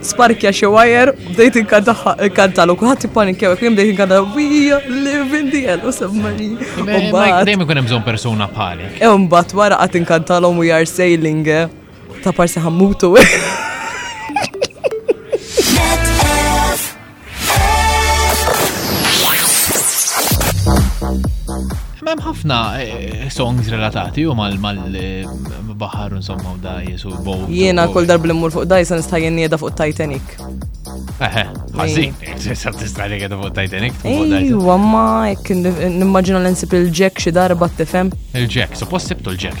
sparkja xi wajer, bdejt inkantalu, kuħat ipanikjaw, kien bdejt inkantalu, we live in the yellow submarine. Dejjem ikun hemm bżonn persuna bħalek. E mbagħad wara qatt inkantalhom we are sailing eh, ta' parsi ħammutu. Mem ħafna eh, songs relatati u mal-bahar eh, insomma u dajjes u bow. Jiena kol darb l-immur fuq dajjes għan istajjen nieda fuq Titanic. Eħe, għazin, s-sab t-istajjen nieda fuq Titanic. Ejwa, ma, jek nimmaġina l-insib il-ġek xie darba t-tifem. Il-ġek, suppost sibtu l-ġek.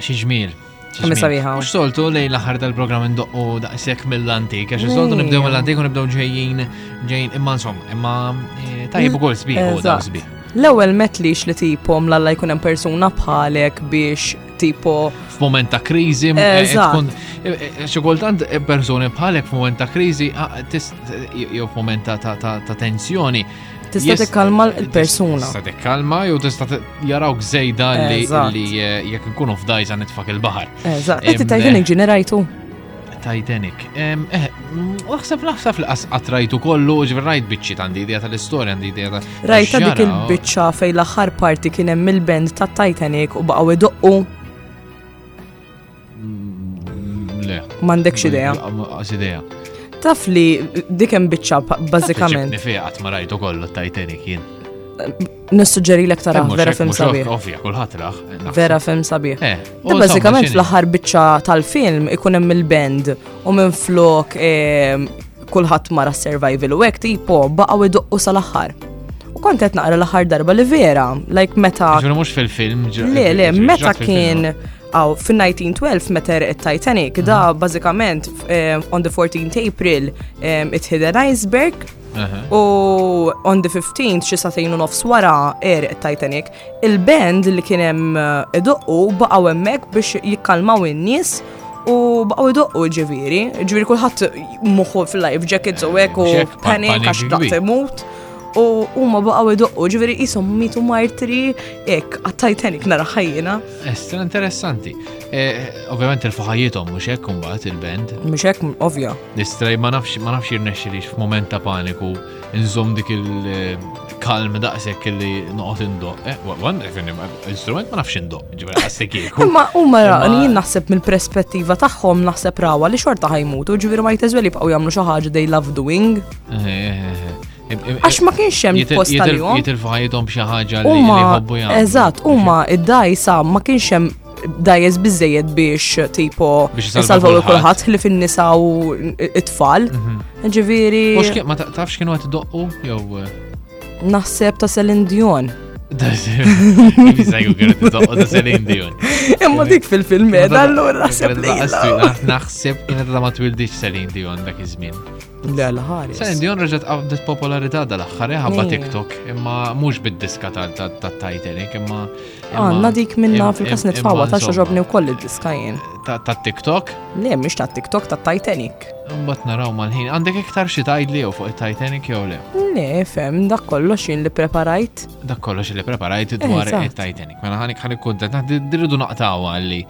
Xi ġmiel. Kemm sabiħa. Mhux soltu lejn l-aħħar tal-programm indoqqu daqshekk mill-antik, għax soltu nibdew mill-antik u nibdew ġejjin ġejjin imma insomma, imma eh, tajjeb ukoll sbieħ u daw sbieħ. L-ewwel metlix li tipom lalla jkun hemm persuna bħalek biex tipo. F'moment ta' krizi, eh, eh, tkun. Eh, Xikultant persuni bħalek f'moment ta' krizi, ah, jew f'moment ta' tensjoni. Tista' tikkalma l-persuna. Tista' tikkalma jew tista' jaraw gżejda li jekk nkunu f'dajza nitfak il-baħar. Eżatt. Inti tajt li ġenerajtu. Titanic. Eh, naħseb naħseb li qasqat rajtu kollu, ġiver rajt biċċi għandi idea tal-istorja, għandi idea tal Rajta dik il-biċċa fej l-aħħar parti kien hemm il-band ta' Titanic u baqgħu idoqqu. Mm, le. M'għandekx idea. Għas idea. Taf li dik hemm biċċa bażikament. Nifieqat ma rajtu kollu Titanic jien. Eh, Nissuġġerilek tara vera film sabiħ. Ovvja, kulħadd raħ. Eh, vera film sabiħ. Eh, Ta' bażikament fl-aħħar biċċa tal-film ikun hemm il-band u minn flok eh, kulħadd mara survival u hekk tipo baqgħu idoqqu sal-aħħar. U kont qed naqra l-aħħar darba li vera, like meta. Ġuru mhux fil-film. Le, le, meta kien għaw fin-1912 meter il-Titanic, da mhm. bażikament on the 14th April it-hidden iceberg U on the 15th, xi satajn u nofs wara, er Titanic, il-band li kien hemm eh, iduqqu baqgħu hemmhekk biex jikkalmaw in-nies u baqgħu iduqqu ġifieri. Ġifieri kulħadd moħħu fil-life jackets u hekk u panic għax daqt imut. U huma baqgħu iduqqu ġifieri qishom mitu martri hekk għat-Titanic nara ħajjina. Estra interessanti. Eh, ovvjament il-fuħajjithom mhux hekk imbagħad il-band. Mhux hekk ovvja. Nistrej ma nafx ma nafx jirnexxilix f'mument ta' paniku nżomm dik il-kalm eh, daqshekk li noqgħod indoq. Eh, Wonder kien instrument ma nafx indoq, ġifieri għassek Imma huma jien naħseb mill-perspettiva tagħhom naħseb rawa li xorta ħajmutu, ġifieri ma jitezweli jibqgħu jagħmlu xi ħaġa they love doing. Eh, Għax ma kienx hemm post tal-jom. Jitilfu ħajjithom b'xi ħaġa li jħobbu jagħmlu. Eżatt, huma id-dajsa ma kienx hemm dajes bizzejed biex tipo jisalvaw il kulħadd li fin-nisa u it-tfal. Mhm. Ġifieri. Mhux ma tafx kienu qed doqqu jew eh? naħseb ta' Selin Dion. Imma dik fil-film edha l-lur naħseb li. Naħseb kienet ma twildix Selin Dion dak iż-żmien. Le l-ħari. Selin Dion reġgħet qabdet popolarità dal-aħħar eh, ħabba TikTok imma mhux bid-diska ta' Titanic imma Għanna dik minna fil-kas nitfawa ta' xoġobni u koll id-diska jien. Ta' TikTok? Le, mux ta' TikTok, ta' Titanic. Mbatt naraw mal-ħin. Għandek iktar xi tajd li fuq il-Titanic jew le? Le, fem, dak kollox jien li preparajt. Dak kollox li preparajt dwar il-Titanic. Mela ħanik ħanik kuntent, dirridu naqtawa għalli.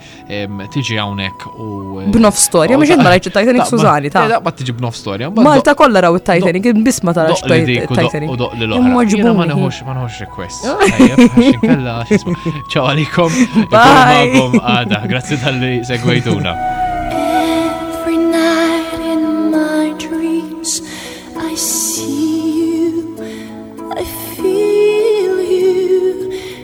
tiġi hawnhekk u. Eh, b'nof storja, mhux qed nara Titanic Suzani ta'. Daqba tiġi b'nof storja. Malta kollha raw it-Titanic, biss ma tarax Titanic. U doq li l-oħra. Ma nħux ma nħux request. Kella ċaw għalikom. Bye. Għada, grazzi tal-li segwejtuna. Every night in my dreams I see